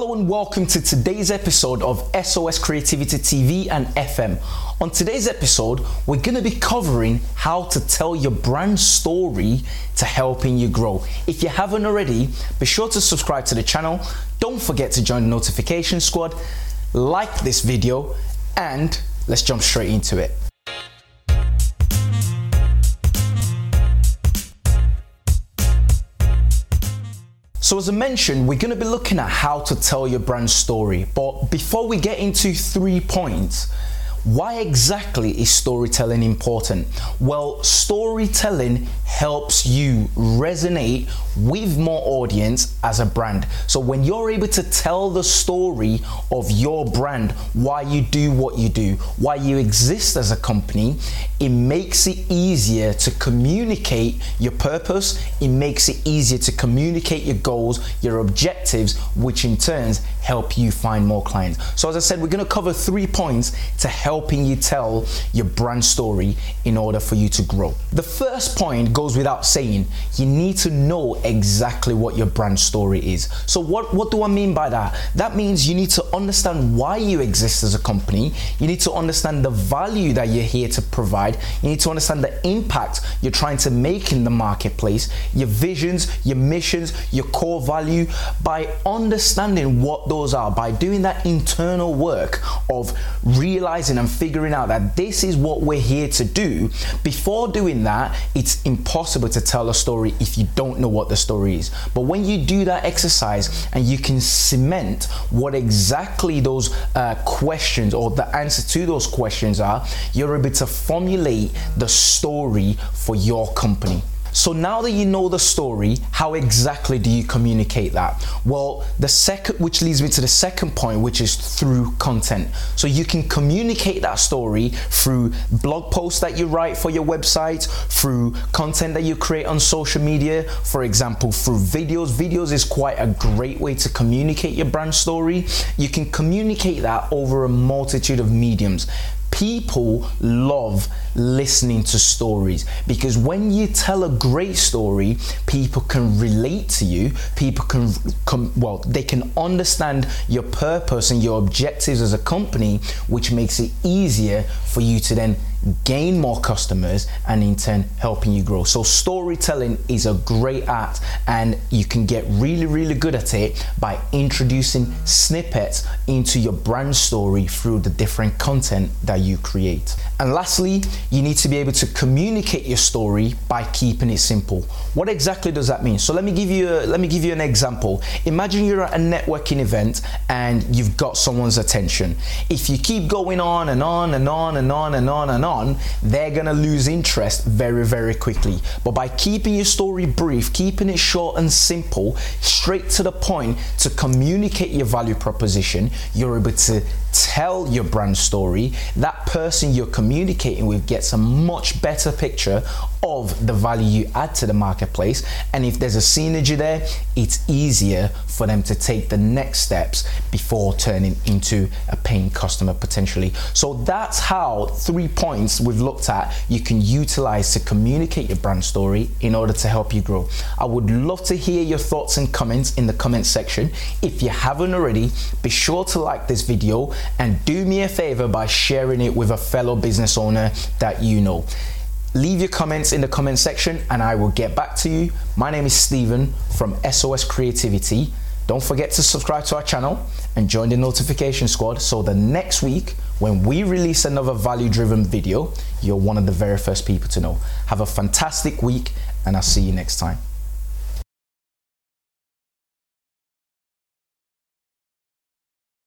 Hello and welcome to today's episode of SOS Creativity TV and FM. On today's episode, we're going to be covering how to tell your brand story to helping you grow. If you haven't already, be sure to subscribe to the channel. Don't forget to join the notification squad, like this video, and let's jump straight into it. So as I mentioned, we're going to be looking at how to tell your brand story. But before we get into three points, why exactly is storytelling important? Well, storytelling helps you resonate with more audience as a brand. So when you're able to tell the story of your brand, why you do what you do, why you exist as a company, it makes it easier to communicate your purpose, it makes it easier to communicate your goals, your objectives, which in turns help you find more clients. So as I said, we're going to cover three points to help helping you tell your brand story in order for you to grow. The first point goes without saying, you need to know exactly what your brand story is. So what, what do I mean by that? That means you need to understand why you exist as a company. You need to understand the value that you're here to provide. You need to understand the impact you're trying to make in the marketplace, your visions, your missions, your core value. By understanding what those are, by doing that internal work of realizing and figuring out that this is what we're here to do, before doing that, it's impossible to tell a story if you don't know what the story is. But when you do that exercise and you can cement what exactly those uh, questions or the answer to those questions are, you're able to formulate the story for your company. So now that you know the story, how exactly do you communicate that? Well, the second, which leads me to the second point, which is through content. So you can communicate that story through blog posts that you write for your website, through content that you create on social media, for example, through videos. Videos is quite a great way to communicate your brand story. You can communicate that over a multitude of mediums people love listening to stories because when you tell a great story, people can relate to you. People can well, they can understand your purpose and your objectives as a company, which makes it easier for you to then gain more customers and in turn helping you grow. So storytelling is a great art and you can get really really good at it by introducing snippets into your brand story through the different content that you create. And lastly, you need to be able to communicate your story by keeping it simple. What exactly does that mean? So let me give you a, let me give you an example. Imagine you're at a networking event and you've got someone's attention. If you keep going on and on and on and on and on and on, they're gonna lose interest very, very quickly. But by keeping your story brief, keeping it short and simple, straight to the point to communicate your value proposition, you're able to tell your brand story, that person you're communicating with gets a much better picture of the value you add to the marketplace. And if there's a synergy there, it's easier for them to take the next steps before turning into a paying customer potentially. So that's how three points we've looked at you can utilize to communicate your brand story in order to help you grow. I would love to hear your thoughts and comments in the comment section. If you haven't already, be sure to like this video and do me a favor by sharing it with a fellow business owner that you know. Leave your comments in the comment section and I will get back to you. My name is Stephen from SOS Creativity. Don't forget to subscribe to our channel and join the notification squad so the next week when we release another value driven video, you're one of the very first people to know. Have a fantastic week and I'll see you next time.